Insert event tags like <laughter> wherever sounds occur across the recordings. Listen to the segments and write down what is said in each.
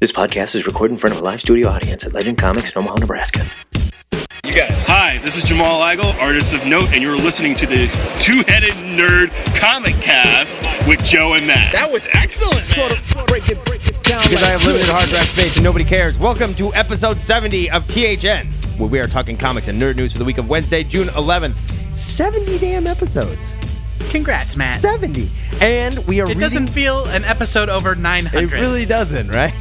This podcast is recorded in front of a live studio audience at Legend Comics in Omaha, Nebraska. You got it. Hi, this is Jamal Igle, artist of note, and you're listening to the Two Headed Nerd Comicast with Joe and Matt. That was excellent. Sort of break it, break it down. because I have limited hard drive space and nobody cares. Welcome to episode 70 of THN, where we are talking comics and nerd news for the week of Wednesday, June 11th. 70 damn episodes. Congrats, Matt. 70. And we are It reading. doesn't feel an episode over 900. It really doesn't, right?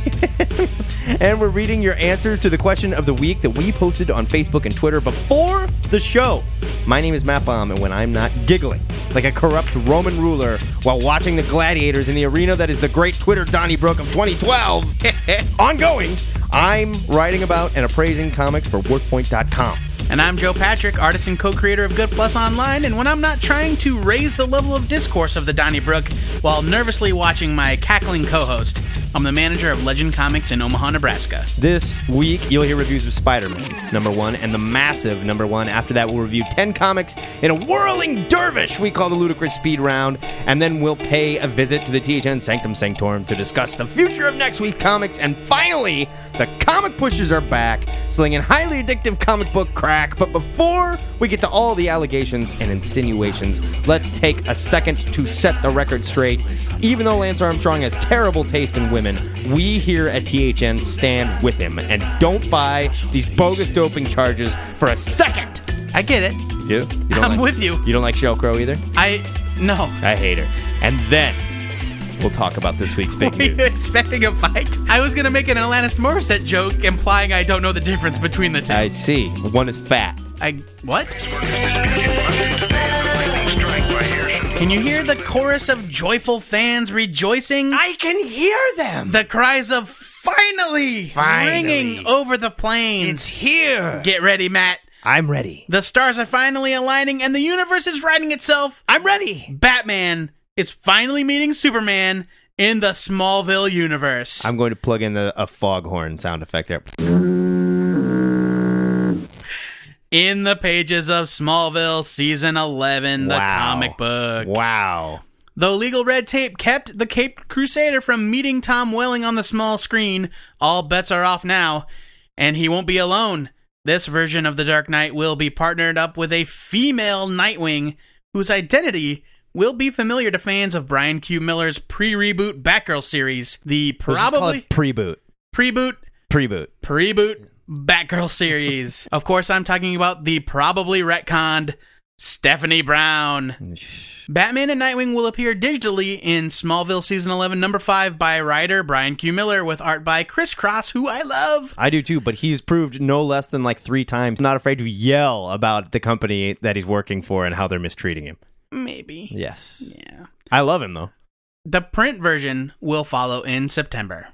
<laughs> and we're reading your answers to the question of the week that we posted on Facebook and Twitter before the show. My name is Matt Baum, and when I'm not giggling like a corrupt Roman ruler while watching the gladiators in the arena that is the great Twitter Donnybrook of 2012, <laughs> ongoing, I'm writing about and appraising comics for WorthPoint.com. And I'm Joe Patrick, artist and co-creator of Good Plus Online, and when I'm not trying to raise the level of discourse of the Donnybrook while nervously watching my cackling co-host, I'm the manager of Legend Comics in Omaha, Nebraska. This week, you'll hear reviews of Spider Man, number one, and the massive number one. After that, we'll review 10 comics in a whirling dervish we call the Ludicrous Speed Round. And then we'll pay a visit to the THN Sanctum Sanctorum to discuss the future of next week's comics. And finally, the comic pushers are back, slinging highly addictive comic book crack. But before we get to all the allegations and insinuations, let's take a second to set the record straight. Even though Lance Armstrong has terrible taste in women, we here at THN stand with him and don't buy these bogus doping charges for a second. I get it. You do? You don't I'm like- with you. You don't like Sheryl Crow either? I no. I hate her. And then we'll talk about this week's big Were you news. <laughs> expecting a fight? I was gonna make an Alanis Morissette joke implying I don't know the difference between the two. I see. One is fat. I what? Can you hear the chorus of joyful fans rejoicing? I can hear them. the cries of finally, Finally. ringing over the plains. It's here. Get ready, Matt. I'm ready. The stars are finally aligning and the universe is writing itself. I'm ready. Batman is finally meeting Superman in the Smallville universe. I'm going to plug in the, a foghorn sound effect there. in the pages of Smallville season 11, the Wow. comic book. Wow. Though legal red tape kept the Caped Crusader from meeting Tom Welling on the small screen, all bets are off now, and he won't be alone. This version of the Dark Knight will be partnered up with a female Nightwing whose identity will be familiar to fans of Brian Q. Miller's pre-reboot Batgirl series. The probably pre-boot. pre-boot Pre-boot. pre-boot Batgirl series. <laughs> of course, I'm talking about the probably retconned Stephanie Brown. Batman and Nightwing will appear digitally in Smallville season 11 number 5 by writer Brian Q Miller with art by ChrisCross who I love. I do too, but he's proved no less than like three times not afraid to yell about the company that he's working for and how they're mistreating him. Maybe. Yes. Yeah. I love him though. The print version will follow in September.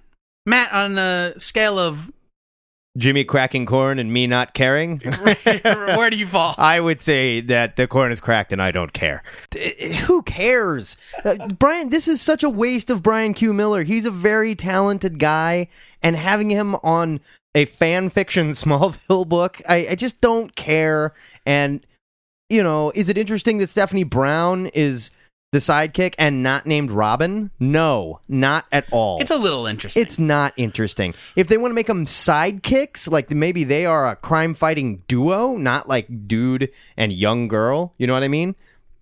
Matt, on a scale of Jimmy cracking corn and me not caring. <laughs> where do you fall? I would say that the corn is cracked and I don't care. Who cares? Uh, Brian, this is such a waste of Brian Q. Miller. He's a very talented guy, and having him on a fan fiction <laughs> Smallville book, I, I just don't care. And, you know, is it interesting that Stephanie Brown is the sidekick and not named Robin? No, not at all. It's a little interesting. It's not interesting. If they want to make them sidekicks, like maybe they are a crime fighting duo, not like dude and young girl. You know what I mean?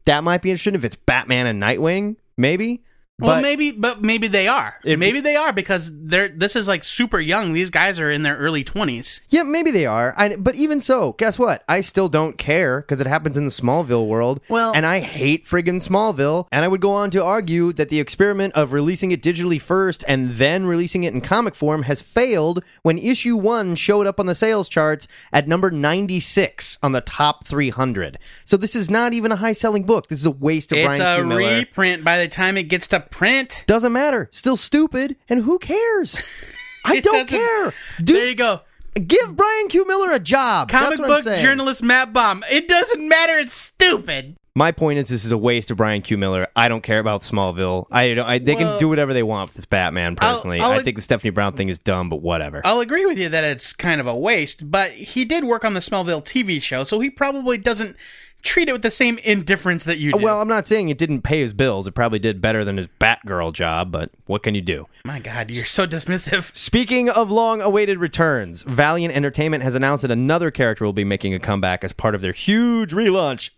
That might be interesting if it's Batman and Nightwing, maybe. Well, maybe, but maybe they are. It- maybe they are because they're. This is like super young. These guys are in their early twenties. yeah, maybe they are. I, but even so, guess what? I still don't care because it happens in the Smallville world. Well- and I hate friggin' Smallville. And I would go on to argue that the experiment of releasing it digitally first and then releasing it in comic form has failed when issue one showed up on the sales charts at number 96 on the top 300. So this is not even a high selling book. This is a waste of It's Brian a Q. Miller. reprint by the time it gets to print. Doesn't matter. Still stupid. And who cares? <laughs> I don't care. there you go. give Brian Q. Miller a job. Comic That's what I'm book journalist Matt Baum. It doesn't matter. It's stupid. My point is, this is a waste of Brian Q. Miller. I don't care about Smallville. I, don't, I they Well- can do whatever they want with this Batman. I'll- Personally, I'll i think the Stephanie Brown thing is dumb, but whatever. I'll agree with you that it's kind of a waste, but he did work on the Smallville TV show, so he probably doesn't treat it with the same indifference that you do. Well, I'm not saying it didn't pay his bills. It probably did better than his Batgirl job, but what can you do? my God, you're so dismissive. <laughs> Speaking of long awaited returns, Valiant Entertainment has announced that another character will be making a comeback as part of their huge relaunch.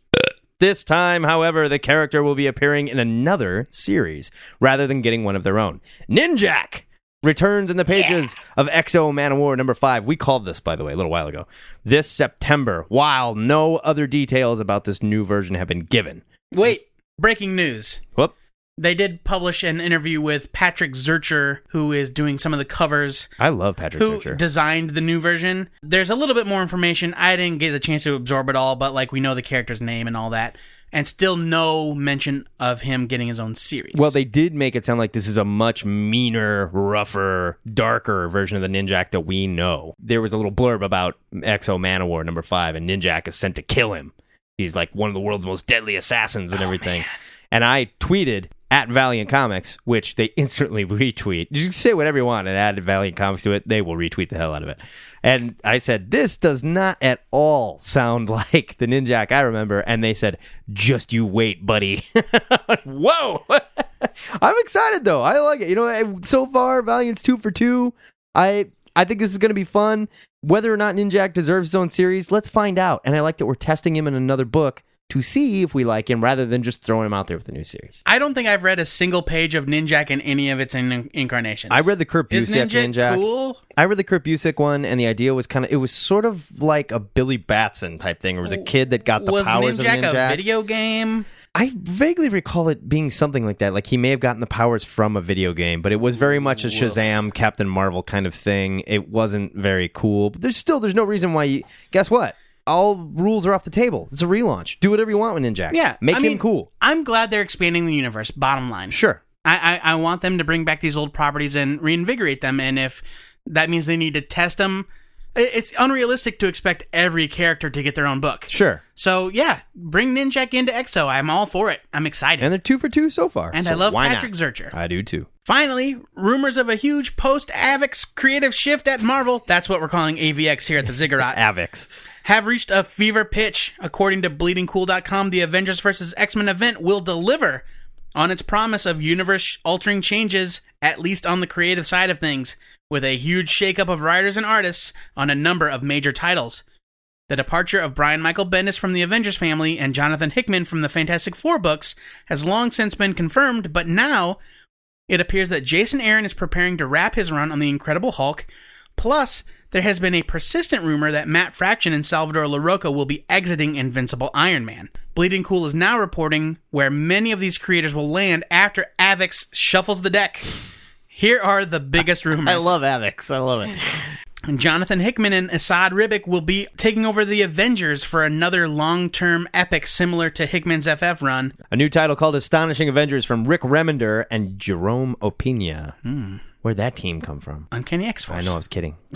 This time, however, the character will be appearing in another series rather than getting one of their own. Ninjak returns in the pages of X-O Manowar number 5. We called this, by the way, a little while ago. This September, while no other details about this new version have been given. Wait, breaking news. Whoop. They did publish an interview with Patrick Zircher, who is doing some of the covers, I love Patrick who designed the new version. There's a little bit more information. I didn't get a chance to absorb it all, but like we know the character's name and all that, and still no mention of him getting his own series. Well, they did make it sound like this is a much meaner, rougher, darker version of the Ninjak that we know. There was a little blurb about X-O Manowar number five, and Ninjak is sent to kill him. He's like one of the world's most deadly assassins and oh, everything. And I tweeted at Valiant Comics, which they <laughs> instantly retweet. You can say whatever you want and add Valiant Comics to it, they will retweet the hell out of it. And I said, This does not at all sound <laughs> like the Ninjak I remember. And they said, Just you wait, buddy. <laughs> Whoa. I'm excited though. I like it. You know, eh, so far Valiant's two for two. I I think this is going to be fun. Whether or not Ninjak deserves his own series, let's find out. And I like that we're testing him in another book to see if we like him, rather than just throwing him out there with a new series. I don't think I've read a single page of Ninjak in any of its in- incarnations. I read the Kurt Is Busiek Ninjak, Ninjak. cool? I read the Kurt Busiek one, and the idea was kind of it was sort of like a Billy Batson type thing. It was a kid that got the Was powers Ninjak, of Ninjak. a video game? I vaguely recall it being something like that. Like he may have gotten the powers from a video game, but it was very much a Shazam, Captain Marvel kind of thing. It wasn't very cool. But there's still there's no reason why you guess what? All rules are off the table. It's a relaunch. Do whatever you want with Ninjak. Yeah, Make I him mean, cool. I'm glad they're expanding the universe. Bottom line, Sure. I, I I want them to bring back these old properties and reinvigorate them. And if that means they need to test them, it's unrealistic to expect every character to get their own book. Sure. So yeah, bring Ninjak into X-O. I'm all for it. I'm excited. And they're two for two so far. And so I love Patrick not? Zircher. I do too. Finally, rumors of a huge post Avix creative shift at Marvel, that's what we're calling AVX here at the Ziggurat, <laughs> Avix. have reached a fever pitch. According to BleedingCool.com, the Avengers vs. X Men event will deliver on its promise of universe altering changes, at least on the creative side of things, with a huge shakeup of writers and artists on a number of major titles. The departure of Brian Michael Bendis from the Avengers family and Jonathan Hickman from the Fantastic Four books has long since been confirmed, but now it appears that Jason Aaron is preparing to wrap his run on The Incredible Hulk. Plus, there has been a persistent rumor that Matt Fraction and Salvador Larroca will be exiting Invincible Iron Man. Bleeding Cool is now reporting where many of these creators will land after Avix shuffles the deck. Here are the biggest rumors. I love Avix. I love it. Jonathan Hickman and Esad Ribic will be taking over the Avengers for another long-term epic similar to Hickman's FF run. A new title called Astonishing Avengers from Rick Remender and Jerome Opeña. Hmm. Where'd that team come from? Uncanny X-Force. I know I was kidding. <laughs>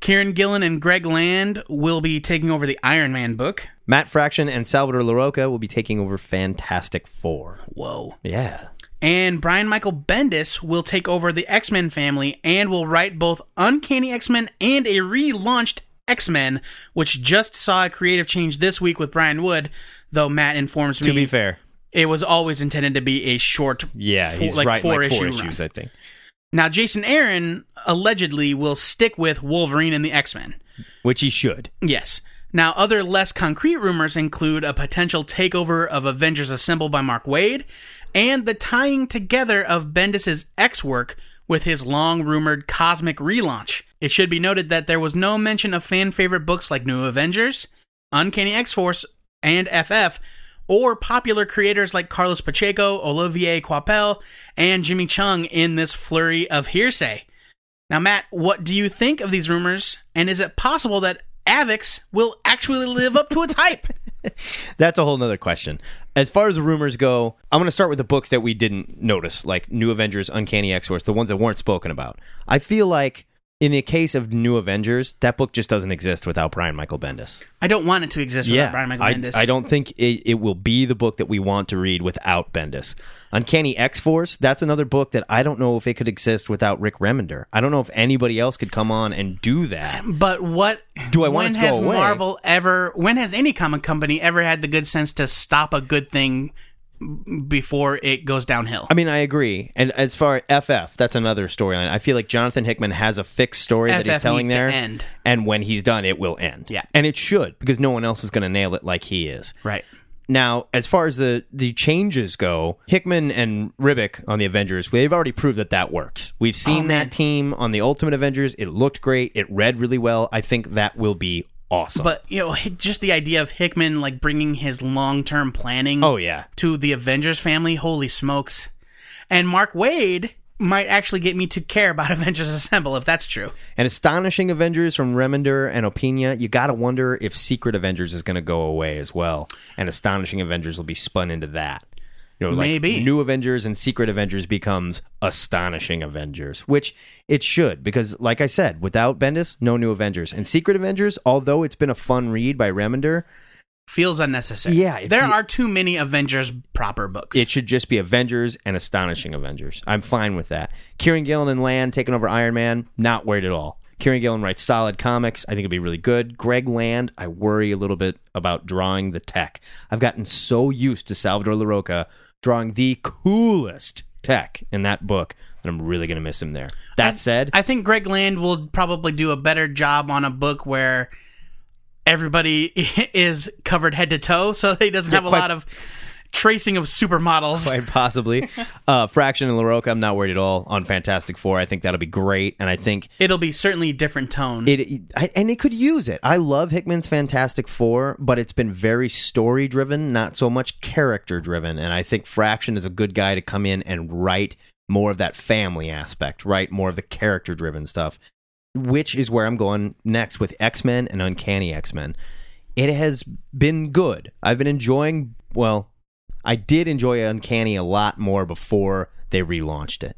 Kieron Gillen and Greg Land will be taking over the Iron Man book. Matt Fraction and Salvador Larroca will be taking over Fantastic Four. Whoa. Yeah. And Brian Michael Bendis will take over the X Men family and will write both Uncanny X Men and a relaunched X Men, which just saw a creative change this week with Brian Wood, though Matt informs me To be fair, it was always intended to be a short, yeah, four- he's like right. four like four issue issues, run. I think. Now, Jason Aaron allegedly will stick with Wolverine and the X Men. Which he should. Yes. Now, other less concrete rumors include a potential takeover of Avengers Assemble by Mark Waid and the tying together of Bendis' X work with his long rumored cosmic relaunch. It should be noted that there was no mention of fan favorite books like New Avengers, Uncanny X Force, and FF, or popular creators like Carlos Pacheco, Olivier Coipel, and Jimmy Cheung in this flurry of hearsay. Now, Matt, what do you think of these rumors? And is it possible that Avix will actually live up to its hype? <laughs> <laughs> That's a whole nother question. As far as the rumors go, I'm going to start with the books that we didn't notice, like New Avengers, Uncanny X Force, the ones that weren't spoken about. I feel like in the case of New Avengers, that book just doesn't exist without Brian Michael Bendis. I don't want it to exist without Brian Michael I, Bendis. I don't think it, it will be the book that we want to read without Bendis. Uncanny X Force, that's another book that I don't know if it could exist without Rick Remender. I don't know if anybody else could come on and do that. But what Do I want when to go has away? Marvel ever when has any comic company ever had the good sense to stop a good thing before it goes downhill? I mean, I agree. And as far FF, that's another storyline. I feel like Jonathan Hickman has a fixed story that he's telling there. end. And when he's done, it will end. Yeah. And it should, because no one else is going to nail it like he is. right. Now, as far as the the changes go, Hickman and Ribic on the Avengers, they've already proved that that works. We've seen Oh, that team on the Ultimate Avengers. It looked great. It read really well. I think that will be awesome. But you know, <laughs> just the idea of Hickman like bringing his long-term planning oh yeah, to the Avengers family, holy smokes. And Mark Waid might actually get me to care about <laughs> Avengers Assemble if that's true. an astonishing Avengers from Remender and Opeña. You got to wonder if Secret Avengers is going to go away as well, and astonishing Avengers will be spun into that. You know, like Maybe. New Avengers and Secret Avengers becomes Astonishing Avengers, which it should because, like I said, without Bendis, no New Avengers. And Secret Avengers, although it's been a fun read by Remender, Feels unnecessary. Yeah, there are too many Avengers proper books. it should just be Avengers and Astonishing Avengers. I'm fine with that. Kieron Gillen and Land taking over Iron Man, not worried at all. Kieron Gillen writes solid comics. I think it'd be really good. Greg Land, I worry a little bit about drawing the tech. I've gotten so used to Salvador Larroca drawing the coolest tech in that book that I'm really going to miss him there. That said, I think Greg Land will probably do a better job on a book where everybody <laughs> is covered head to toe, so he doesn't have a quite- lot of tracing of supermodels. quite possibly. <laughs> uh, Fraction and Larroca, I'm not worried at all on Fantastic Four. I think that'll be great. And I think It'll be certainly a different tone. it I, and it could use it. I love Hickman's Fantastic Four, but it's been very story driven, not so much character driven. And I think Fraction is a good guy to come in and write more of that family aspect, right? More of the character driven stuff, which is where I'm going next with X Men and Uncanny X Men. It has been good. I've been enjoying. Well, I did enjoy Uncanny a lot more before they relaunched it.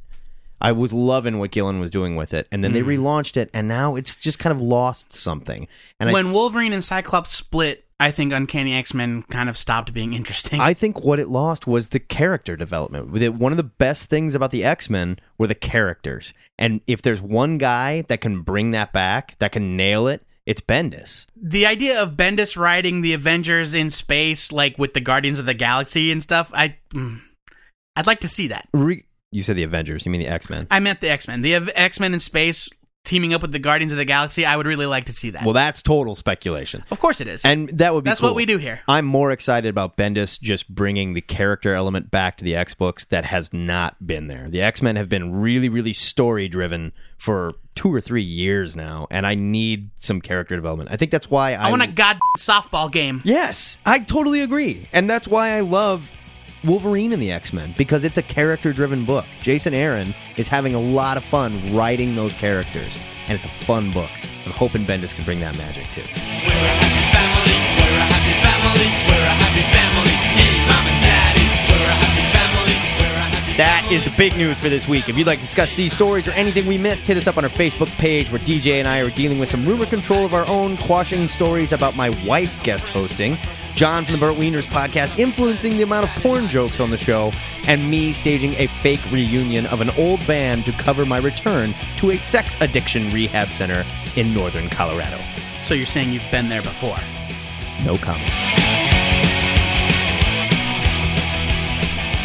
I was loving what Gillen was doing with it, and then they mm-hmm. relaunched it, and now it's just kind of lost something. And when Wolverine and Cyclops split, I think Uncanny X Men kind of stopped being interesting. I, I think what it lost was the character development. One of the best things about the X Men were the characters, and if there's one guy that can bring that back, that can nail it, it's Bendis. the idea of Bendis riding the Avengers in space, like with the Guardians of the Galaxy and stuff, I, mm, I'd like to see that. Re- you said the Avengers, you mean the X Men? I meant the X Men, the X Men in space teaming up with the Guardians of the Galaxy. I would really like to see that. Well, that's total speculation. of course, it is. And that would be That's cool. what we do here. I'm more excited about Bendis just bringing the character element back to the X books that has not been there. The X Men have been really, really story driven for two or three years now, and I need some character development. I think that's why I, I want a god softball game. Yes, I totally agree, and that's why I love Wolverine and the X Men because it's a character driven book. Jason Aaron is having a lot of fun writing those characters, and it's a fun book. I'm hoping Bendis can bring that magic too. That is the big news for this week. If you'd like to discuss these stories or anything we missed, hit us up on our Facebook page where DJ and I are dealing with some rumor control of our own, quashing stories about my wife guest hosting, John from the Burt Wieners podcast influencing the amount of porn jokes on the show, and me staging a fake reunion of an old band to cover my return to a sex addiction rehab center in northern Colorado. So you're saying you've been there before? No comment.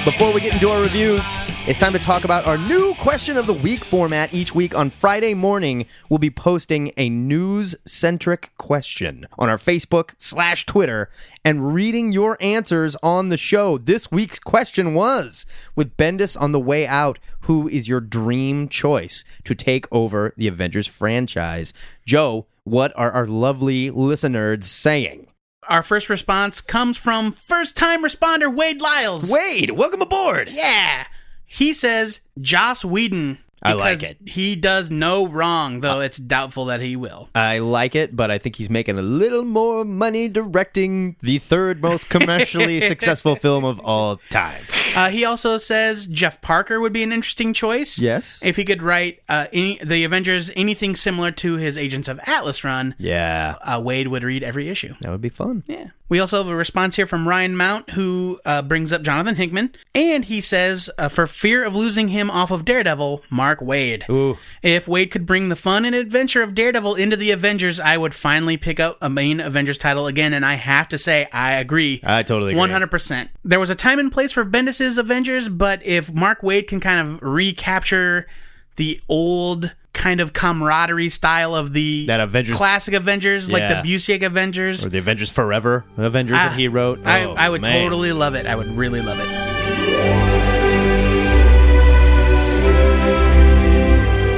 Before we get into our reviews, it's time to talk about our new question of the week format. Each week on Friday morning, we'll be posting a news centric question on our Facebook slash Twitter and reading your answers on the show. This week's question was with Bendis on the way out, who is your dream choice to take over the Avengers franchise? Joe, what are our lovely listeners saying? Our first response comes from first time responder Wade Lyles. Wade, welcome aboard. Yeah. He says Joss Whedon. I like it. He does no wrong, though it's doubtful that he will. I like it, but I think he's making a little more money directing the third most commercially <laughs> successful film of all time. Uh, he also says Jeff Parker would be an interesting choice. Yes. If he could write uh, any the Avengers anything similar to his Agents of Atlas run, Yeah, uh, Wade would read every issue. that would be fun. Yeah. We also have a response here from Ryan Mount, who uh, brings up Jonathan Hickman, and he says, uh, for fear of losing him off of Daredevil, Mark Waid. Ooh. If Waid could bring the fun and adventure of Daredevil into the Avengers, I would finally pick up a main Avengers title again, and I have to say, I agree. I totally agree. 100%. There was a time and place for Bendis's Avengers, but if Mark Waid can kind of recapture the old kind of camaraderie style of the That Avengers- classic Avengers, like the Busiek Avengers, Or the Avengers Forever Avengers Ah, that he wrote. I, Oh, I would man. totally love it. I would really love it.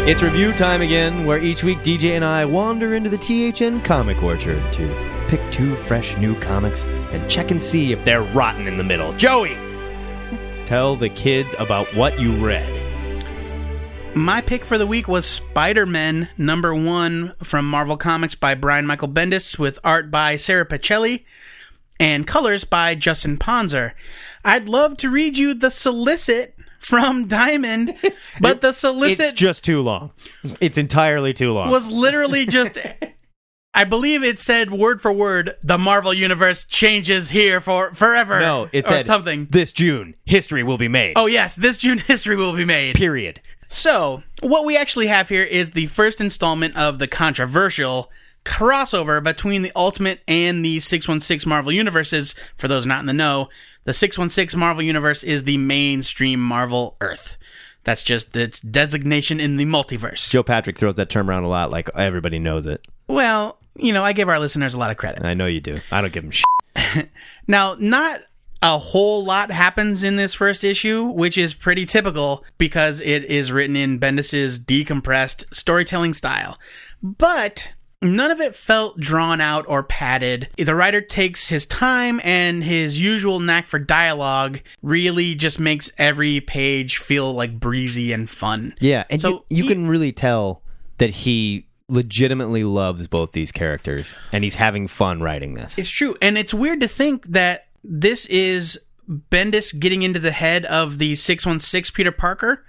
It's review time again, where each week DJ and I wander into the THN Comic Orchard to pick two fresh new comics and check and see if they're rotten in the middle. Joey, tell the kids about what you read. My pick for the week was Spider Man number one from Marvel Comics by Brian Michael Bendis with art by Sara Pichelli and colors by Justin Ponsor. I'd love to read you the solicit from Diamond, <laughs> but the solicit It's just too long. It's entirely too long. was literally <laughs> just. I believe it said word for word, the Marvel universe changes here for forever. no, it or said something. This June, history will be made. Oh yes, this June history will be made. period. So, what we actually have here is the first installment of the controversial crossover between the Ultimate and the 616 Marvel universes. For those not in the know, the 616 Marvel universe is the mainstream Marvel Earth. That's just its designation in the multiverse. Joe Patrick throws that term around a lot, like everybody knows it. Well, you know, I give our listeners a lot of credit. I know you do. I don't give them <laughs> shit. Now, not a whole lot happens in this first issue, which is pretty typical because it is written in Bendis's decompressed storytelling style. But none of it felt drawn out or padded. The writer takes his time and his usual knack for dialogue really just makes every page feel like breezy and fun. Yeah, and So you, you he- can really tell that he legitimately loves both these characters, and he's having fun writing this. It's true. And it's weird to think that this is Bendis getting into the head of the 616 Peter Parker.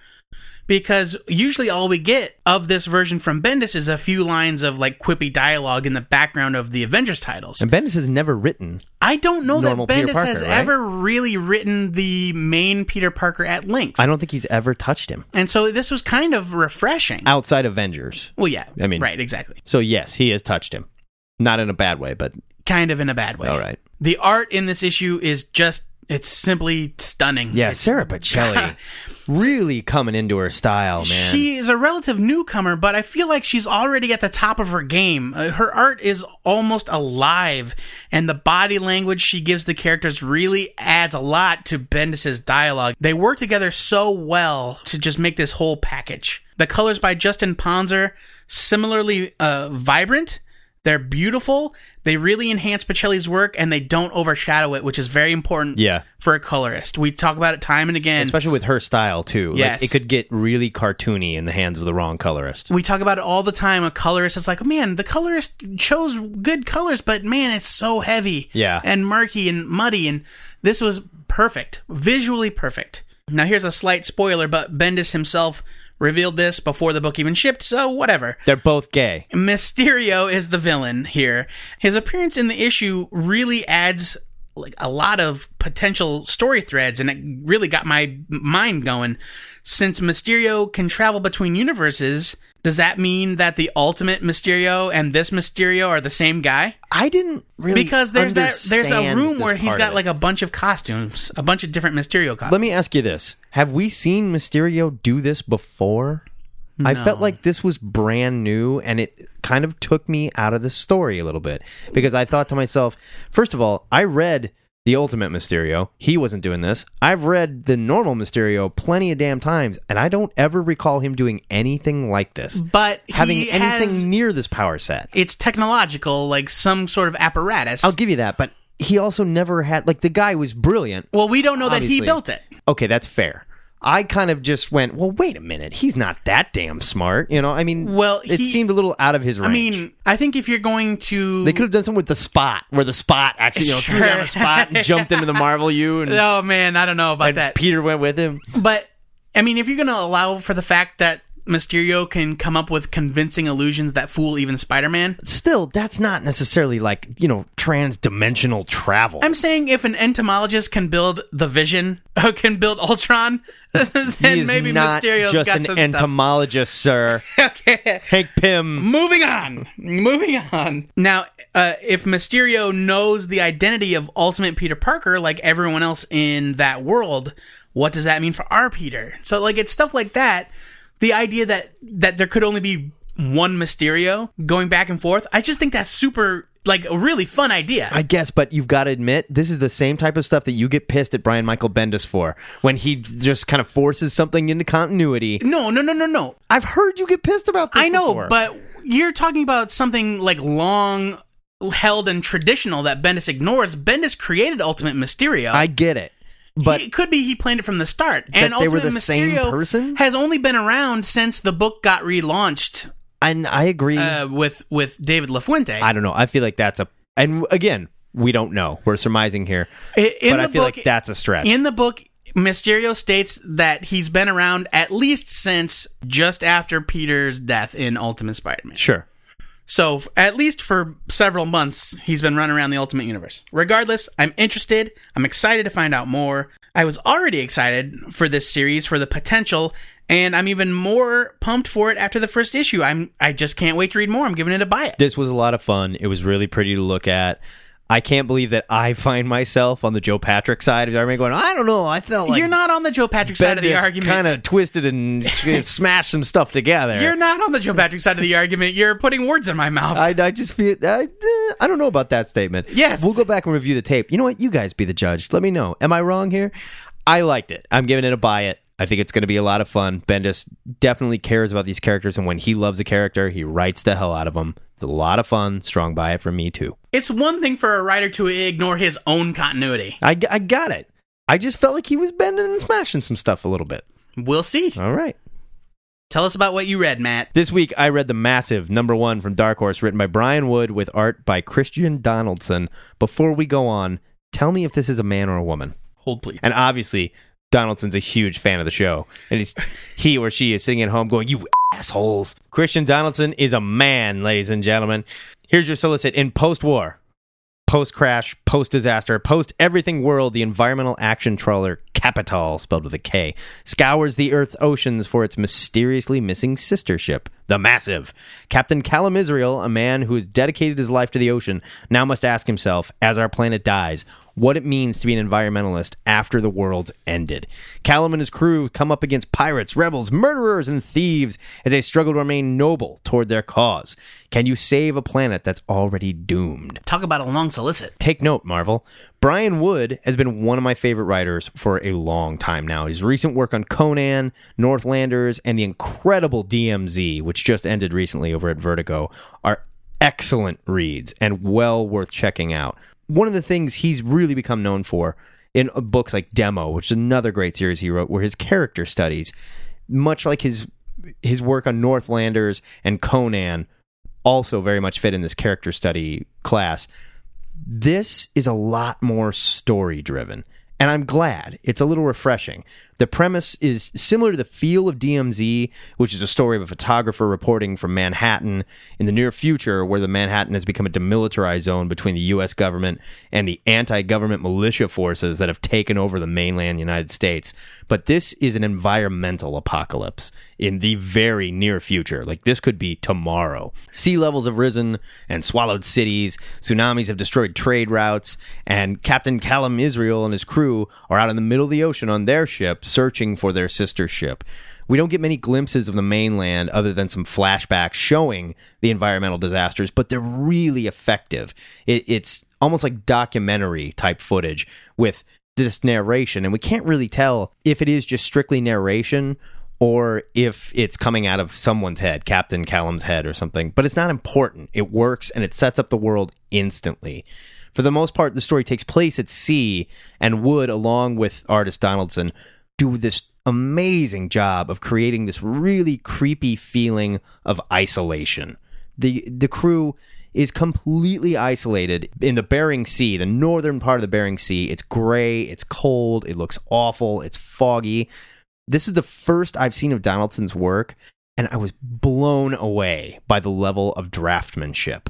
Because usually all we get of this version from Bendis is a few lines of like quippy dialogue in the background of the Avengers titles. And Bendis has never written. I don't know that Bendis Parker, has right? ever really written the main Peter Parker at length. I don't think he's ever touched him and so this was kind of refreshing. outside Avengers. Well, yeah. I mean- right, exactly. So yes, he has touched him, not in a bad way, but Kind of in a bad way. all right. The art in this issue is just, it's simply stunning. Yeah, It's- Sara Pichelli <laughs> really coming into her style, man. She is a relative newcomer, but I feel like she's already at the top of her game. Uh, her art is almost alive, and the body language she gives the characters really adds a lot to Bendis's dialogue. They work together so well to just make this whole package. The colors by Justin Ponsor, similarly uh, vibrant. They're beautiful. They really enhance Pichelli's work, and they don't overshadow it, which is very important Yeah. for a colorist. We talk about it time and again. Especially with her style too. Like, it could get really cartoony in the hands of the wrong colorist. we talk about it all the time. A colorist is like, man, the colorist chose good colors, but man, it's so heavy, Yeah. and murky and muddy. And this was perfect, visually perfect. Now, here's a slight spoiler, but Bendis himself revealed this before the book even shipped, so whatever. They're both gay. Mysterio is the villain here. His appearance in the issue really adds like a lot of potential story threads and it really got my mind going. Since Mysterio can travel between universes, does that mean that the ultimate Mysterio and this Mysterio are the same guy? I didn't really Because there's that there's a room where he's got like a bunch of costumes, a bunch of different Mysterio costumes. Let me ask you this: Have we seen Mysterio do this before? I felt like this was brand new, and it kind of took me out of the story a little bit because I thought to myself, first of all, I read the Ultimate Mysterio. He wasn't doing this. I've read the normal Mysterio plenty of damn times, and I don't ever recall him doing anything like this. but Having anything has, near this power set. it's technological, like some sort of apparatus. I'll give you that, but he also never had like the guy was brilliant. well, we don't know that he built it. Okay, that's fair. I kind of just went, well, wait a minute, he's not that damn smart, you know. I mean, Well, it he- seemed a little out of his range. I mean, I think if you're going to, they could have done something with the spot, where the spot actually, you know, threw down a spot and jumped into the Marvel U, and, <laughs> Oh man, I don't know about and that. Peter went with him. But I mean, if you're going to allow for the fact that Mysterio can come up with convincing illusions that fool even Spider-Man, Still, that's not necessarily like you know trans-dimensional travel. I'm saying if an entomologist can build the Vision, or <laughs> can build Ultron, <laughs> then he is maybe not Mysterio's just got an some entomologist, sir. <laughs> Okay. Hank Pym. Moving on. Moving on. Now, uh, if Mysterio knows the identity of Ultimate Peter Parker, like everyone else in that world, what does that mean for our Peter? So, like, it's stuff like that. The idea that that there could only be one Mysterio going back and forth, I just think that's super, like, a really fun idea. I guess, but you've got to admit, this is the same type of stuff that you get pissed at Brian Michael Bendis for when he just kind of forces something into continuity. no, no, no, no, no. I've heard you get pissed about this. I know, before. but you're talking about something like long held and traditional that Bendis ignores. Bendis created Ultimate Mysterio. I get it. But it could be he planned it from the start. And they were the same Mysterio person? has only been around since the book got relaunched and I agree. uh, with with David LaFuente. I don't know. I feel like that's a. And again, we don't know. We're surmising here. In but the I feel book, like that's a stretch. in the book. Mysterio states that he's been around at least since just after Peter's death in Ultimate Spider-Man. sure. So, at least for several months, he's been running around the Ultimate Universe. Regardless, I'm interested. I'm excited to find out more. I was already excited for this series for the potential, and I'm even more pumped for it after the first issue. I'm I just can't wait to read more. I'm giving it a buy it. This was a lot of fun. It was really pretty to look at. I can't believe that I find myself on the Joe Patrick side of the argument going, I don't know. I felt like You're not on the Joe Patrick side of the argument. kind of twisted and <laughs> smashed some stuff together. You're not on the Joe Patrick side of the argument. You're putting words in my mouth. I, I just feel I, eh, I don't know about that statement. Yes. we'll go back and review the tape. You know what? You guys be the judge. Let me know. Am I wrong here? I liked it. I'm giving it a buy it. I think it's going to be a lot of fun. Bendis definitely cares about these characters, and when he loves a character, he writes the hell out of them. It's a lot of fun. Strong buy it from me too. it's one thing for a writer to ignore his own continuity. I, I got it. I just felt like he was bending and smashing some stuff a little bit. We'll see. All right. Tell us about what you read, Matt. This week, I read the massive number one from Dark Horse, written by Brian Wood with art by Kristian Donaldson. Before we go on, tell me if this is a man or a woman. Hold please. And obviously, Donaldson's a huge fan of the show, and he's he or she is sitting at home going, "You assholes." Kristian Donaldson is a man, ladies and gentlemen. Here's your solicit in post-war, post-crash, post-disaster, post-everything world. The environmental action trawler Kapital, spelled with a K, scours the Earth's oceans for its mysteriously missing sister ship, the Massive. Captain Callum Israel, a man who has dedicated his life to the ocean, now must ask himself, as our planet dies, what it means to be an environmentalist after the world's ended. Callum and his crew come up against pirates, rebels, murderers, and thieves as they struggle to remain noble toward their cause. Can you save a planet that's already doomed? Talk about a long solicit. Take note, Marvel. Brian Wood has been one of my favorite writers for a long time now. His recent work on Conan, Northlanders, and the incredible DMZ, which just ended recently over at Vertigo, are excellent reads and well worth checking out. One of the things he's really become known for in uh, books like Demo, which is another great series he wrote, were his character studies. Much like his his work on Northlanders and Conan, also very much fit in this character study class this is a lot more story driven and i'm glad. It's a little refreshing. The premise is similar to the feel of dmz which is a story of a photographer reporting from manhattan in the near future where the manhattan has become a demilitarized zone between the us government and the anti-government militia forces that have taken over the mainland united states but this is an environmental apocalypse in the very near future. Like this could be tomorrow. Sea levels have risen and swallowed cities, tsunamis have destroyed trade routes, and Captain Callum Israel and his crew are out in the middle of the ocean on their ship searching for their sister ship. We don't get many glimpses of the mainland other than some flashbacks showing the environmental disasters, but they're really effective. It, it's almost like documentary type footage with this narration, and we can't really tell if it is just strictly narration or if it's coming out of someone's head, Captain Callum's head or something. But it's not important. It works and it sets up the world instantly. For the most part, the story takes place at sea, and Wood, along with artist Donaldson, do this amazing job of creating this really creepy feeling of isolation. The the crew is completely isolated in the Bering Sea, the northern part of the Bering Sea. It's gray, it's cold, it looks awful, it's foggy. This is the first I've seen of Donaldson's work, and I was blown away by the level of draftsmanship.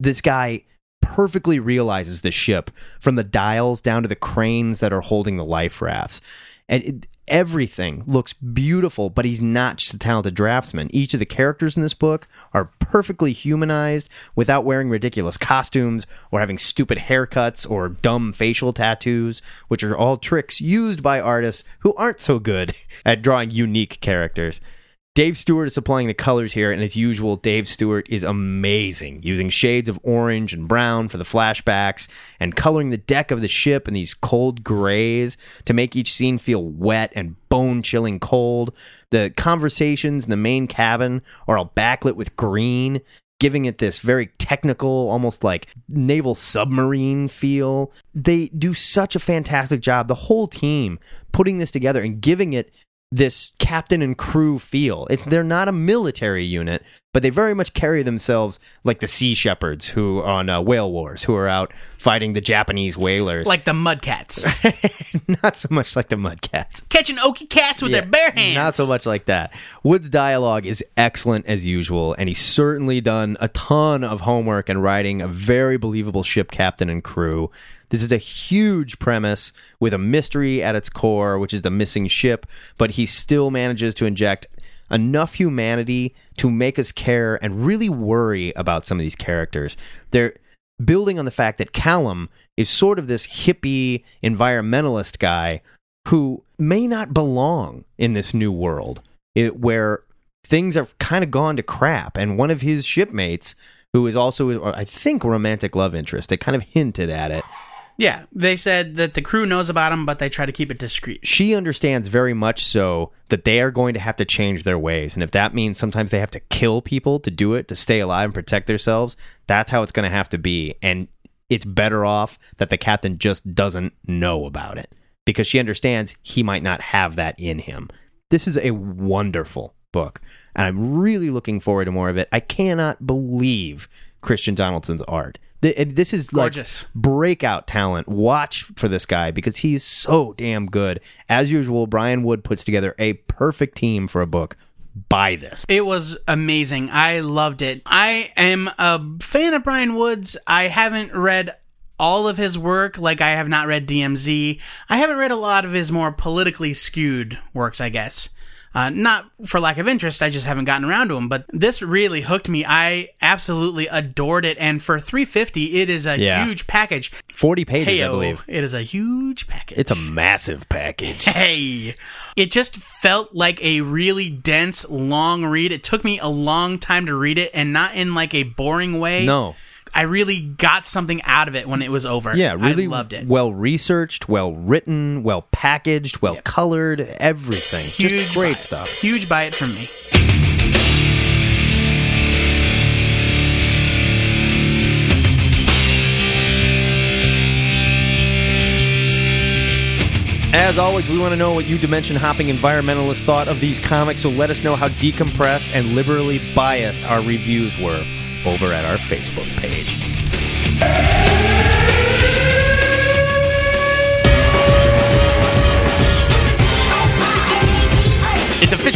This guy perfectly realizes the ship from the dials down to the cranes that are holding the life rafts. And it, everything looks beautiful, but he's not just a talented draftsman. Each of the characters in this book are perfectly humanized without wearing ridiculous costumes or having stupid haircuts or dumb facial tattoos, which are all tricks used by artists who aren't so good <laughs> at drawing unique characters. Dave Stewart is supplying the colors here, and as usual, Dave Stewart is amazing, using shades of orange and brown for the flashbacks and coloring the deck of the ship in these cold grays to make each scene feel wet and bone chilling cold. The conversations in the main cabin are all backlit with green, giving it this very technical, almost like naval submarine feel. They do such a fantastic job, the whole team, putting this together and giving it this captain and crew feel. It's they're not a military unit, but they very much carry themselves like the sea shepherds who on uh, whale wars who are out fighting the Japanese whalers. Like the Mudcats. <laughs> not so much like the Mudcats. Catching okie cats with Yeah, their bare hands. Not so much like that. Wood's dialogue is excellent as usual, and he's certainly done a ton of homework and writing a very believable ship captain and crew. This is a huge premise with a mystery at its core, which is the missing ship, but he still manages to inject enough humanity to make us care and really worry about some of these characters. They're building on the fact that Callum is sort of this hippie environmentalist guy who may not belong in this new world it, where things have kind of gone to crap. And one of his shipmates, who is also, I think, romantic love interest, they kind of hinted at it. Yeah, they said that the crew knows about him, but they try to keep it discreet. She understands very much so that they are going to have to change their ways. And if that means sometimes they have to kill people to do it, to stay alive and protect themselves, that's how it's going to have to be. And it's better off that the captain just doesn't know about it because she understands he might not have that in him. This is a wonderful book, and I'm really looking forward to more of it. I cannot believe Kristian Donaldson's art. And This is like Gorgeous. breakout talent. Watch for this guy because he's so damn good. As usual, Brian Wood puts together a perfect team for a book. Buy this. It was amazing. I loved it. I am a fan of Brian Woods. I haven't read all of his work, like I have not read DMZ. I haven't read a lot of his more politically skewed works, I guess. Uh, not for lack of interest, I just haven't gotten around to them. But this really hooked me. I absolutely adored it, and for three fifty, it is a Yeah. huge package. 40 pages, I Heyo, believe. it is a huge package. It's a massive package. <laughs> Hey, it just felt like a really dense, long read. It took me a long time to read it, and not in like a boring way. No. I really got something out of it when it was over. Yeah, really I loved it. well researched, well written, well packaged, well colored, everything. Huge Just great buy. stuff. Huge buy it from me. As always, we want to know what you dimension hopping environmentalists thought of these comics, so let us know how decompressed and liberally biased our reviews were over at our Facebook page.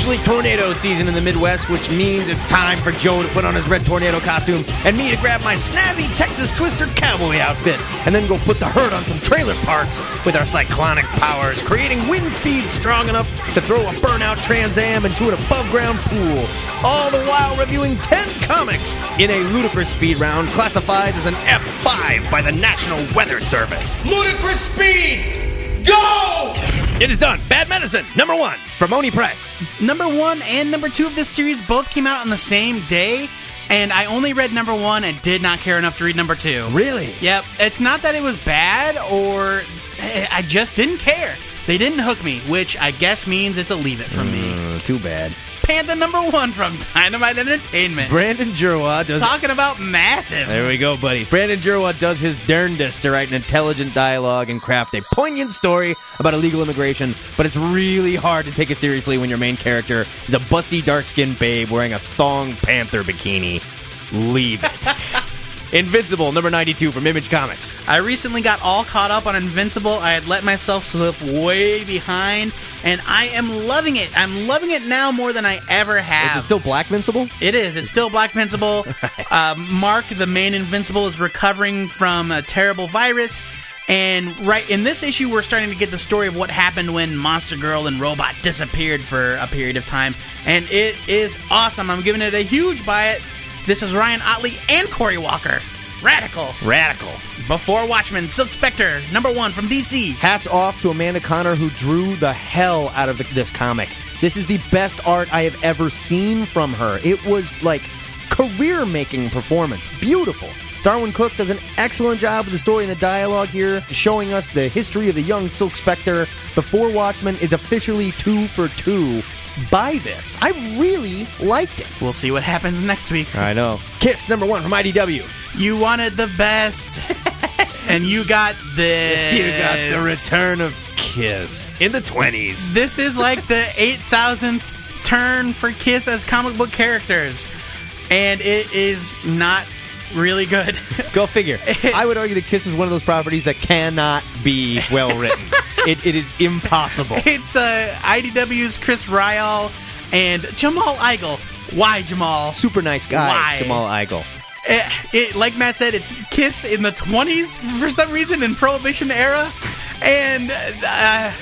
Officially tornado season in the Midwest, which means it's time for Joe to put on his red tornado costume and me to grab my snazzy Texas Twister cowboy outfit and then go put the herd on some trailer parks with our cyclonic powers, creating wind speed strong enough to throw a burnout Trans Am into an above ground pool. All the while reviewing 10 comics in a ludicrous speed round classified as an F5 by the National Weather Service. Ludicrous speed! Go! It is done. Bad Medicine, number one, from Oni Press. Number one and number two of this series both came out on the same day, and I only read number one and did not care enough to read number two. Really? Yep, it's not that it was bad or I just didn't care. They didn't hook me, which I guess means it's a leave it from me. Uh, too bad. Panther number one from Dynamite Entertainment. Brandon Jerwa does. Talking about massive. There we go, buddy. Brandon Jerwa does his darndest to write an intelligent dialogue and craft a poignant story about illegal immigration, but it's really hard to take it seriously when your main character is a busty, dark-skinned babe wearing a thong panther bikini. Leave it. <laughs> Invincible, number 92 from Image Comics. I recently got all caught up on Invincible. I had let myself slip way behind, and I am loving it. I'm loving it now more than I ever have. Is it still Black Invincible? It is. It's still Black Invincible. uh, <laughs> Mark, the main Invincible, is recovering from a terrible virus. And right in this issue, we're starting to get the story of what happened when Monster Girl and Robot disappeared for a period of time. And it is awesome. I'm giving it a huge buy it. This is Ryan Ottley and Corey Walker. Radical. Radical. Before Watchmen, Silk Spectre, number one from DC. Hats off to Amanda Conner, who drew the hell out of this comic. This is the best art I have ever seen from her. It was like career making performance. Beautiful. Darwyn Cooke does an excellent job with the story and the dialogue here, showing us the history of the young Silk Spectre. Before Watchmen is officially two for two. Buy this. I really liked it. We'll see what happens next week. I know. Kiss number one from IDW. You wanted the best, <laughs> and you got this. You got the return of Kiss in the 20s. This is like the <laughs> 8,000th turn for Kiss as comic book characters, and it is not really good. Go figure. <laughs> I would argue that Kiss is one of those properties that cannot be well written. <laughs> it, it is impossible. it's uh, IDW's Chris Ryall and Jamal Igle. Why Jamal? Super nice guy, Why? Jamal Igle. It, it, like Matt said, it's Kiss in the 20s for some reason in Prohibition era, and uh,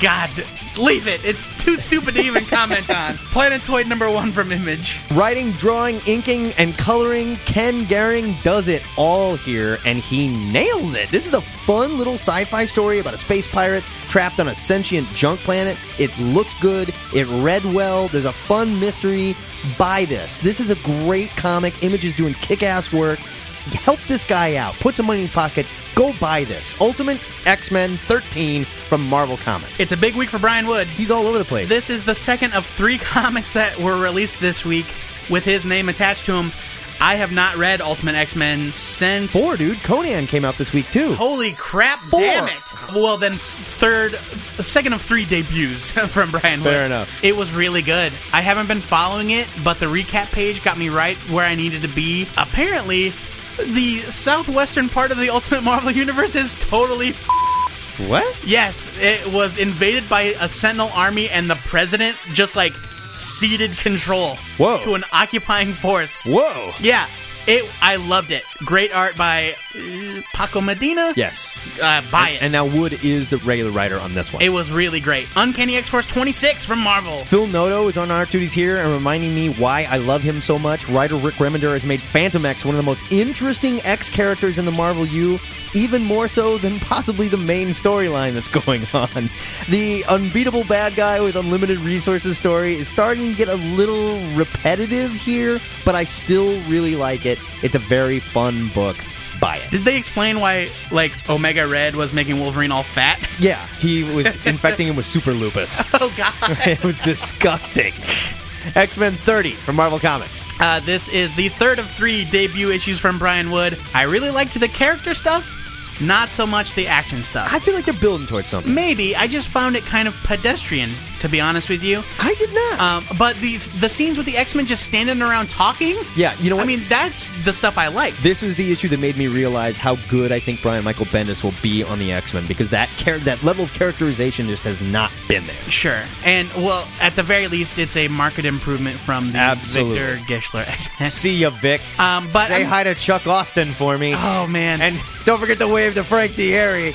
God, leave it. It's too stupid to even comment on. <laughs> Planetoid number one from Image. Writing, drawing, inking, and coloring, Ken Garing does it all here, and he nails it. This is a fun little sci fi story about a space pirate trapped on a sentient junk planet. It looked good, it read well, there's a fun mystery. Buy this. This is a great comic. Image is doing kick ass work. Help this guy out. Put some money in his pocket. Go buy this. Ultimate X Men 13 from Marvel Comics. It's a big week for Brian Wood. He's all over the place. This is the second of three <laughs> comics that were released this week with his name attached to him. I have not read Ultimate X Men since. Four, dude. Conan came out this week, too. Holy crap! Four. Damn it. Well, then third, second of three debuts <laughs> from Brian. Wood. Fair enough. It was really good. I haven't been following it, but the recap page got me right where I needed to be. Apparently, the southwestern part of the Ultimate Marvel universe is totally. F- What? yes, it was invaded by a Sentinel army, and the president just like ceded control Whoa. to an occupying force. Whoa. Yeah, it. I loved it. Great art by uh, Paco Medina. Yes. uh, buy it. And now Wood is the regular writer on this one. it was really great. Uncanny X Force 26 from Marvel. Phil Noto is on our duties here and reminding me why I love him so much. Writer Rick Remender has made Fantomex one of the most interesting X characters in the Marvel U, even more so than possibly the main storyline that's <laughs> going on. The unbeatable bad guy with unlimited resources story is starting to get a little repetitive here, but I still really like it. It's a very fun book. Buy it. Did they explain why, like, Omega Red was making Wolverine all fat? <laughs> Yeah, he was infecting him with super lupus. <laughs> Oh, God. it was disgusting. X Men 30 from Marvel Comics. Uh, this is the third of three debut issues from Brian Wood. I really liked the character stuff, not so much the action stuff. I feel like they're building towards something. Maybe. I just found it kind of pedestrian, to be honest with you. I did not. Um, but these the scenes with the X Men just standing around talking. yeah, you know what? I mean, that's the stuff I like. this was the issue that made me realize how good I think Brian Michael Bendis will be on the X Men because that char- that level of characterization just has not been there. Sure, and well, at the very least, it's a market improvement from the Absolutely. Victor Gischler <laughs> X Men. See ya, Vic. Um, but Say I'm- hi to Chuck Austin for me. oh man, And don't forget to wave to Frank Tieri.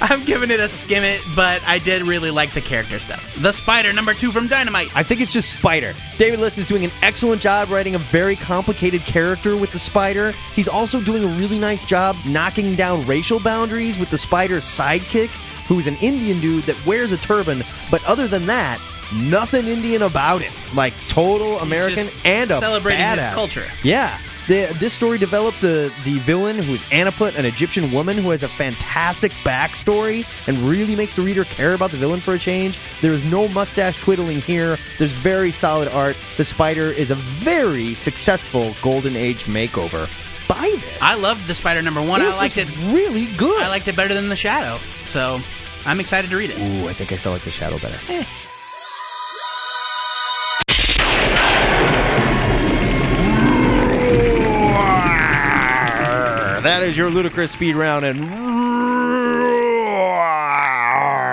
<laughs> I'm giving it a skim it, but I did really like the character stuff. The Spider number two from Dynamite. I think it's just Spider. David Liss is doing an excellent job writing a very complicated character with the Spider. He's also doing a really nice job knocking down racial boundaries with the Spider's sidekick, who is an Indian dude that wears a turban, but other than that, nothing Indian about him. Like total American and a celebrating his badass. culture. Yeah. The, this story develops the, the villain who is Anaput, an Egyptian woman who has a fantastic backstory and really makes the reader care about the villain for a change. There is no mustache twiddling here. There's very solid art. The spider is a very successful Golden Age makeover. Buy this. I loved the Spider number one. I liked it. really good. I liked it better than the Shadow. So I'm excited to read it. Ooh, I think I still like the Shadow better. Eh. That is your ludicrous speed round, and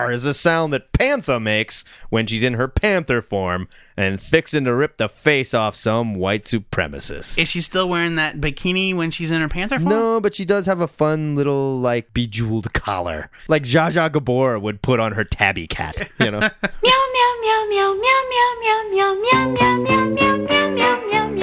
roar is a sound that Panther makes when she's in her panther form and fixing to rip the face off some white supremacist. Is she still wearing that bikini when she's in her panther form? No, but she does have a fun little like bejeweled collar, like Zsa Zsa Gabor would put on her tabby cat. You know. Meow meow meow meow meow meow meow meow meow meow meow meow meow meow meow meow meow.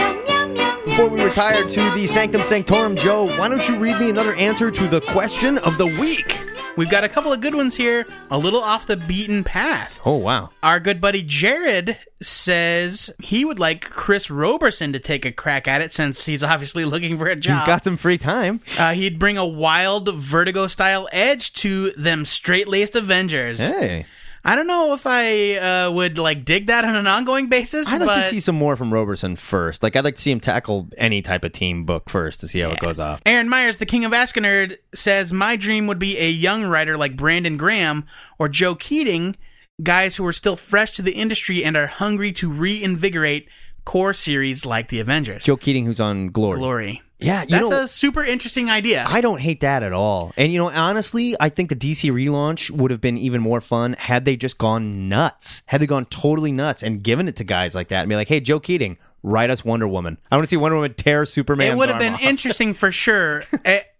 Before we retire to the Sanctum Sanctorum, Joe, why don't you read me another answer to the question of the week? We've got a couple of good ones here, a little off the beaten path. Oh wow. Our good buddy Jared says he would like Chris Roberson to take a crack at it since he's obviously looking for a job. He's got some free time. uh, he'd bring a wild vertigo style edge to them straight laced Avengers. Hey. I don't know if I uh, would like dig that on an ongoing basis, I'd like but to see some more from Roberson first. Like I'd like to see him tackle any type of team book first to see how it goes off. Aaron Myers, the king of Askenerd, says my dream would be a young writer like Brandon Graham or Joe Keatinge, guys who are still fresh to the industry and are hungry to reinvigorate core series like the Avengers. Joe Keatinge, who's on Glory. Glory. Yeah, you That's know, a super interesting idea. I don't hate that at all. And you know, honestly, I think the DC relaunch would have been even more fun had they just gone nuts. Had they gone totally nuts and given it to guys like that and be like, "Hey, Joe Keatinge, write us Wonder Woman. I want to see Wonder Woman tear Superman." it would have been <laughs> interesting for sure.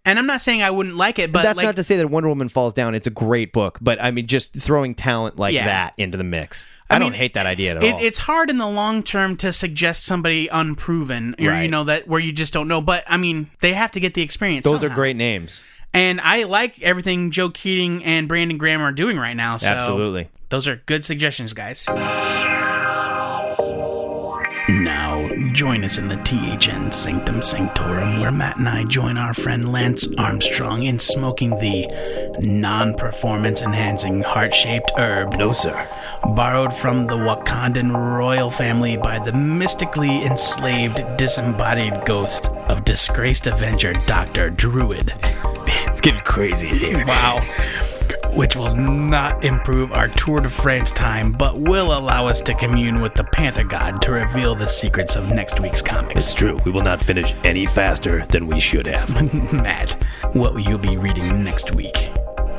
And I'm not saying I wouldn't like it, but That's like, not to say that Wonder Woman falls down. It's a great book, but I mean, just throwing talent like Yeah. that into the mix. I, I don't hate that idea at it, all. it's hard in the long term to suggest somebody unproven, or you know that where you just don't know. But I mean, they have to get the experience. Those are great names. And I like everything Joe Keatinge and Brandon Graham are doing right now. So Absolutely. Those are good suggestions, guys. Join us in the THN Sanctum Sanctorum, where Matt and I join our friend Lance Armstrong in smoking the non performance enhancing heart shaped herb. No, sir. Borrowed from the Wakandan royal family by the mystically enslaved, disembodied ghost of disgraced Avenger Dr. Druid. It's getting crazy here. Wow. Which will not improve our Tour de France time, but will allow us to commune with the Panther God to reveal the secrets of next week's comics. It's true. We will not finish any faster than we should have. <laughs> Matt, what will you be reading next week?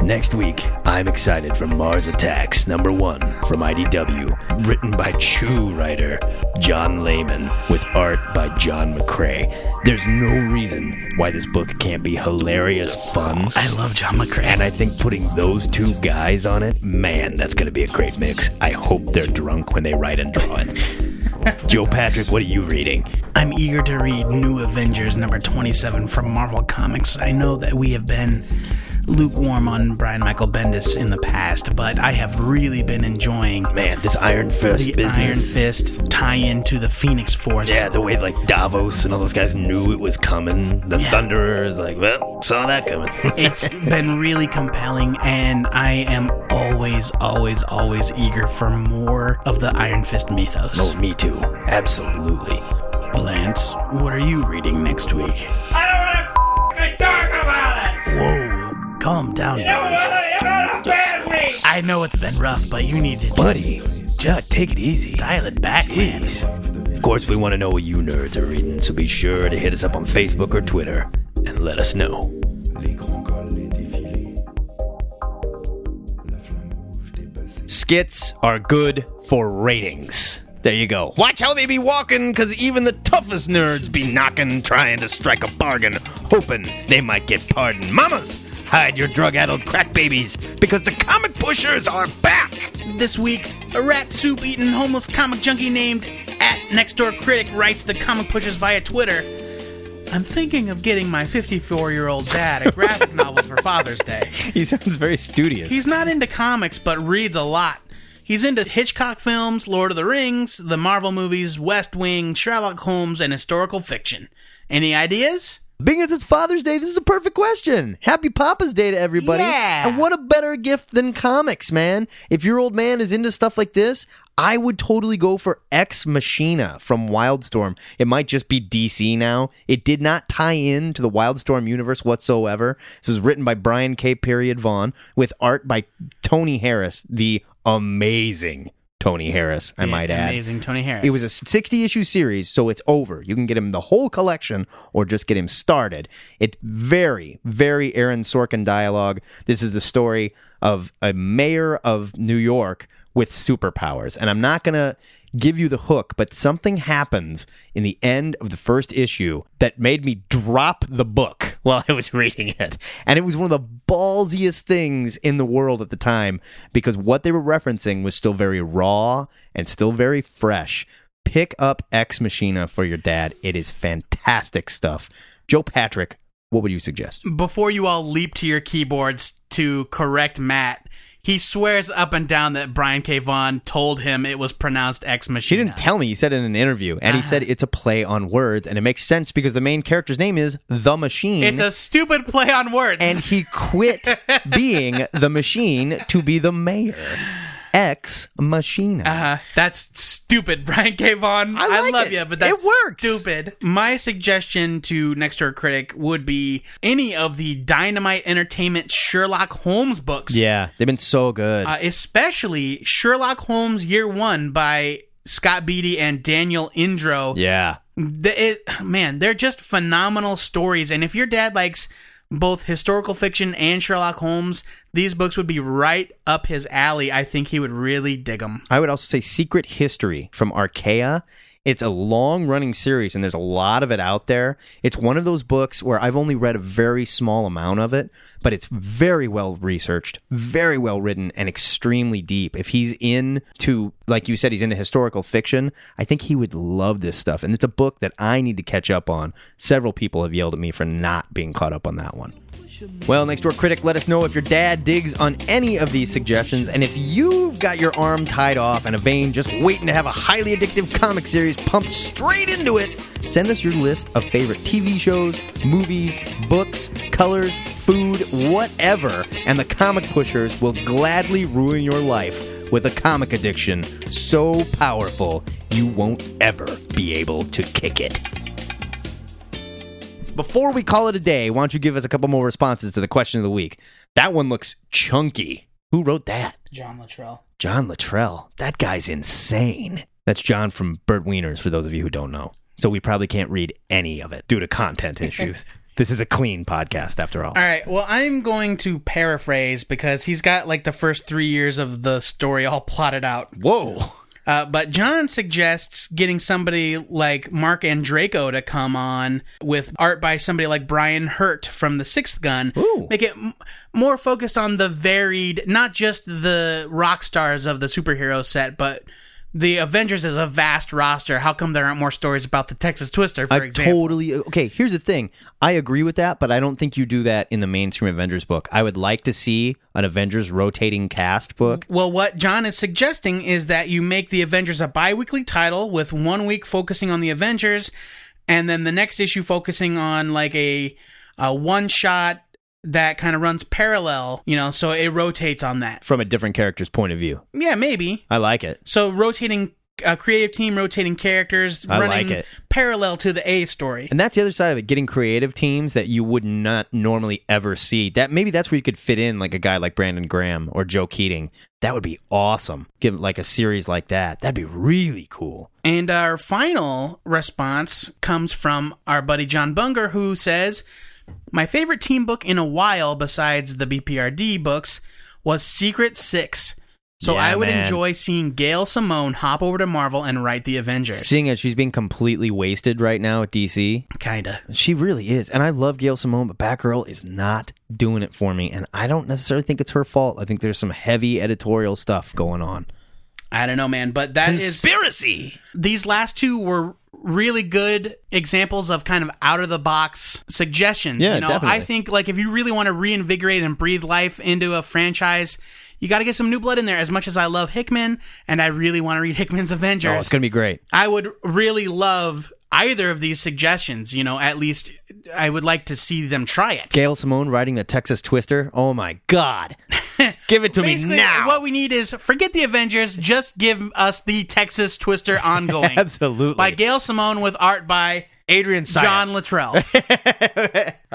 Next week, I'm excited for Mars Attacks number one from IDW, written by true writer John Layman with art by John McCrea. There's no reason why this book can't be hilarious fun. I love John McCrea. And I think putting those two guys on it, man, that's going to be a great mix. I hope they're drunk when they write and draw it. <laughs> Joe Patrick, what are you reading? I'm eager to read New Avengers number 27 from Marvel Comics. I know that we have been lukewarm on Brian Michael Bendis in the past, but I have really been enjoying Man, this Iron Fist the business. Iron Fist tie in to the Phoenix Force. Yeah, the way like Davos and all those guys knew it was coming. The Yeah. Thunderers, like, well, saw that coming. <laughs> it's been really compelling, and I am always, always, always eager for more of the Iron Fist mythos. oh, me too. Absolutely. Lance, what are you reading next week? I calm down, You buddy. had a bad week. I know it's been rough, but you need to Buddy, just take it easy. dial it back, Lance. Of course, we want to know what you nerds are reading, so be sure to hit us up on Facebook or Twitter and let us know. Skits are good for ratings. There you go. Watch how they be walking, because even the toughest nerds be knocking, trying to strike a bargain, hoping they might get pardoned. Mamas, hide your drug addled crack babies, because the comic pushers are back. This week, a rat soup eating homeless comic junkie named at Next Door Critic writes the comic pushers via Twitter. I'm thinking of getting my 54 year old dad a graphic <laughs> novel for Father's Day. He sounds very studious. He's not into comics, but reads a lot. He's into Hitchcock films, Lord of the Rings, the Marvel movies, West Wing, Sherlock Holmes, and historical fiction. Any ideas? Being as it's Father's Day, this is a perfect question. Happy Papa's Day to everybody. Yeah. And what a better gift than comics, man. If your old man is into stuff like this, I would totally go for Ex Machina from Wildstorm. It might just be DC now. It did not tie in to the Wildstorm universe whatsoever. This was written by Brian K. Period Vaughan with art by Tony Harris, the amazing Tony Harris, I might add. Amazing Tony Harris. It was a 60 issue series, so it's over. You can get him the whole collection or just get him started. It's very, very Aaron Sorkin dialogue. This is the story of a mayor of New York with superpowers. And I'm not going to give you the hook, but something happens in the end of the first issue that made me drop the book <laughs> while I was reading it. And it was one of the ballsiest things in the world at the time because what they were referencing was still very raw and still very fresh. Pick up Ex Machina for your dad. It is fantastic stuff. Joe Patrick, what would you suggest? Before you all leap to your keyboards to correct Matt, he swears up and down that Brian K. Vaughan told him it was pronounced Ex She Machina. didn't tell me. He said in an interview, and he uh-huh. said it's a play on words, and it makes sense because the main character's name is the Machine. It's a stupid play on words. and he quit <laughs> being the machine to be the mayor. Ex Machina. Uh, that's stupid, <laughs> Brian K. Vaughan. I I, love it. you, but that's It works. stupid. My suggestion to Next Door Critic would be any of the Dynamite Entertainment Sherlock Holmes books. yeah, they've been so good. Uh, especially Sherlock Holmes Year One by Scott Beatty and Daniel Indro. yeah. The, it, man, they're just phenomenal stories. And if your dad likes both historical fiction and Sherlock Holmes, these books would be right up his alley. I think he would really dig them. I would also say Secret History from Archaia. It's a long running series, and there's a lot of it out there. It's one of those books where I've only read a very small amount of it, but it's very well researched, very well written, and extremely deep. If he's into, like you said, he's into historical fiction, I think he would love this stuff. And it's a book that I need to catch up on. Several people have yelled at me for not being caught up on that one. Well, next door critic, let us know if your dad digs on any of these suggestions, and if you've got your arm tied off and a vein just waiting to have a highly addictive comic series pumped straight into it. Send us your list of favorite TV shows, movies, books, colors, food, whatever, and the comic pushers will gladly ruin your life with a comic addiction so powerful you won't ever be able to kick it. Before we call it a day, why don't you give us a couple more responses to the question of the week? That one looks chunky. Who wrote that? John Luttrell. John Luttrell. That guy's insane. That's John from Burt Wieners, for those of you who don't know. So we probably can't read any of it due to content <laughs> issues. this is a clean podcast, after all. All right. Well, I'm going to paraphrase because he's got like the first three years of the story all <laughs> plotted out. Whoa. Uh, but John suggests getting somebody like Mark Andreyko to come on with art by somebody like Brian Hurtt from The Sixth Gun. Ooh. Make it m- more focused on the varied, not just the rock stars of the superhero set, but the Avengers is a vast roster. How come there aren't more stories about the Texas Twister, for I example? totally okay. Here's the thing: I agree with that, but I don't think you do that in the mainstream Avengers book. I would like to see an Avengers rotating cast book. Well, what John is suggesting is that you make the Avengers a bi weekly title with one week focusing on the Avengers and then the next issue focusing on like a, a one shot that kind of runs parallel, you know, so it rotates on that. from a different character's point of view. Yeah, maybe. I like it. So rotating a creative team, rotating characters, I running like it. parallel to the A story. And that's the other side of it, getting creative teams that you would not normally ever see. That maybe that's where you could fit in like a guy like Brandon Graham or Joe Keatinge. That would be awesome. Give like a series like that. That'd be really cool. And our final response comes from our buddy John Bunger, who says, My favorite team book in a while, besides the BPRD books, was Secret Six. So Yeah, I would man. enjoy seeing Gail Simone hop over to Marvel and write the Avengers. Seeing as she's being completely wasted right now at DC, Kinda. she really is. And I love Gail Simone, but Batgirl is not doing it for me. And I don't necessarily think it's her fault. I think there's some heavy editorial stuff going on. I don't know, man, but that is Conspiracy. these last two were really good examples of kind of out of the box suggestions. Yeah, you know, definitely. I think like if you really want to reinvigorate and breathe life into a franchise, you got to get some new blood in there. As much as I love Hickman and I really want to read <laughs> Hickman's Avengers, Oh, it's gonna be great. I would really love either of these suggestions. You know, at least I would like to see them try it. Gail Simone writing the Texas Twister. Oh my God! <laughs> Give it to me now. what we need is forget the Avengers, just give us the Texas Twister <laughs> ongoing. Absolutely. By Gail Simone with art by Adrian Syaf. John Luttrell. <laughs>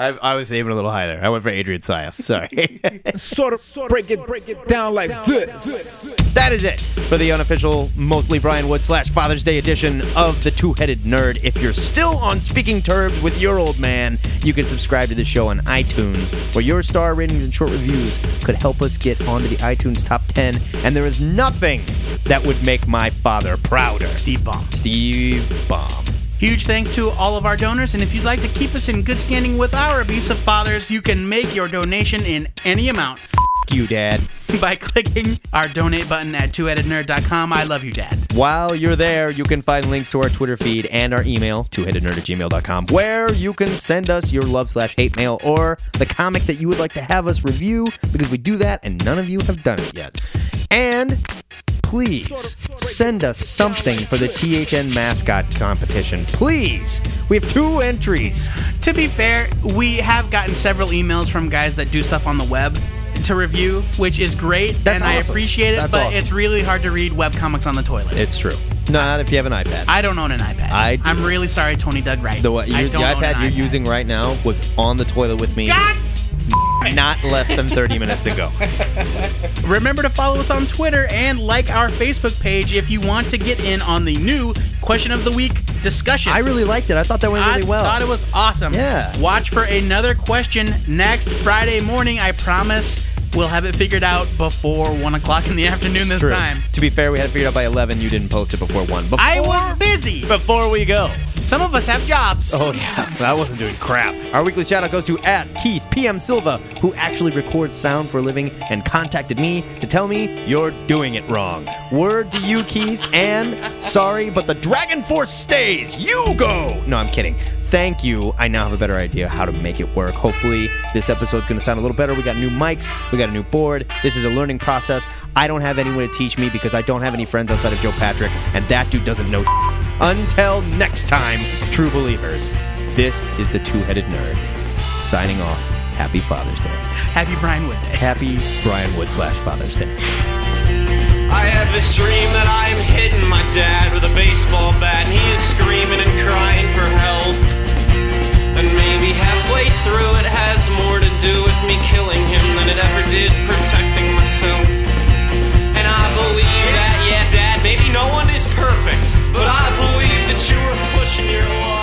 I, I was aiming a little higher. I went for Adrian Syaf. Sorry. <laughs> Sort of break it, break it down like this. that is it for the unofficial, mostly Brian Wood slash Father's Day edition of the Two Headed Nerd. If you're still on speaking terms with your old man, you can subscribe to the show on iTunes, where your star ratings and short reviews could help us get onto the iTunes top 10. And there is nothing that would make my father prouder. Steve Baum. Steve Baum. Huge thanks to all of our donors, and if you'd like to keep us in good standing with our abusive fathers, you can make your donation in any amount you, Dad. <laughs> by clicking our donate button at twoheadednerd.com. I love you, Dad. While you're there, you can find links to our Twitter feed and our email, twoheadednerd at gmail.com, where you can send us your love slash hate mail or the comic that you would like to have us review, because we do that and none of you have done it yet. And please send us something for the THN mascot competition. Please. We have two entries. To be fair, we have gotten several emails from guys that do stuff on the web to review, which is great, That's and I awesome. appreciate it, That's but awesome. it's really hard to read web comics on the toilet. It's true. Not if you have an iPad. I don't own an iPad. I do. I'm really sorry, Tony Doug Wright. the, what, I the don't own an iPad you're using right now was on the toilet with me God not less than 30 minutes ago. <laughs> Remember to follow us on Twitter and like our Facebook page if you want to get in on the new question of the week discussion. I really liked it. I thought that went really I well. thought it was awesome. Yeah. Watch for another question next Friday morning. I promise we'll have it figured out before one o'clock in the afternoon this True. time. To be fair, we had it figured out by 11. You didn't post it before 1. Before, I was busy. Before we go. Some of us have jobs. Oh, <laughs> yeah. I wasn't doing crap. Our weekly shout out goes to at Keith PM Silva, who actually records sound for a living and contacted me to tell me you're doing it wrong. Word to you, Keith, and sorry, but the Dragon Force stays. You go. No, I'm kidding. Thank you. I now have a better idea how to make it work. Hopefully, this episode's going to sound a little better. We got new mics, we got a new board. This is a learning process. I don't have anyone to teach me because I don't have any friends outside of Joe Patrick, and that dude doesn't know. Until next time, true believers, this is the Two Headed Nerd signing off. Happy Father's Day. Happy Brian Wood Day. Happy Brian Wood slash Father's Day. I have this dream that I am hitting my dad with a baseball bat, and he is screaming and crying for help. And maybe halfway through, it has more to do with me killing him than it ever did protecting myself. And I believe that, yeah, Dad, maybe no one is perfect, but I believe cheer